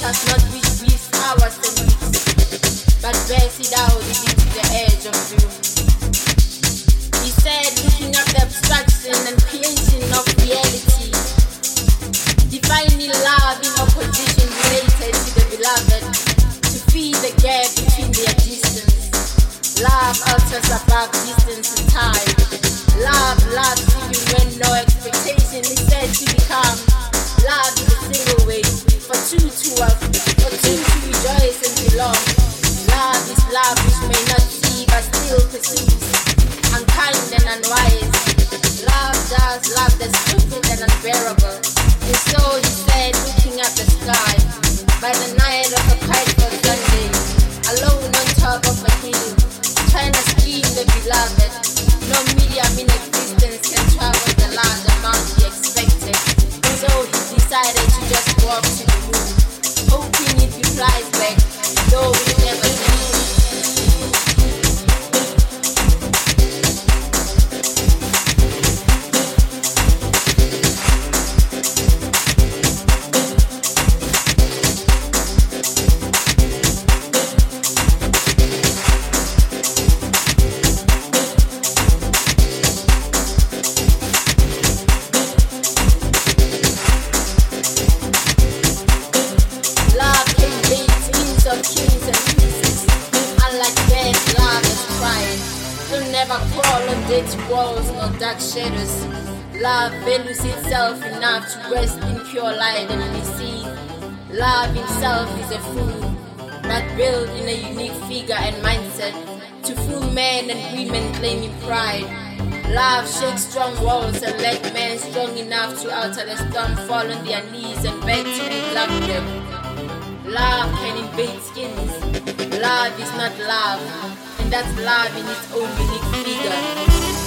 has not reached but it out the edge of doom. Looking at abstraction and of reality, defining love in opposition related to the beloved, to the gap between their distance. Love alters above this. Love shakes strong walls and let men strong enough to alter the storm fall on their knees and beg to be loved them. Love can invade skins. Love is not love, and that's love in its own unique figure.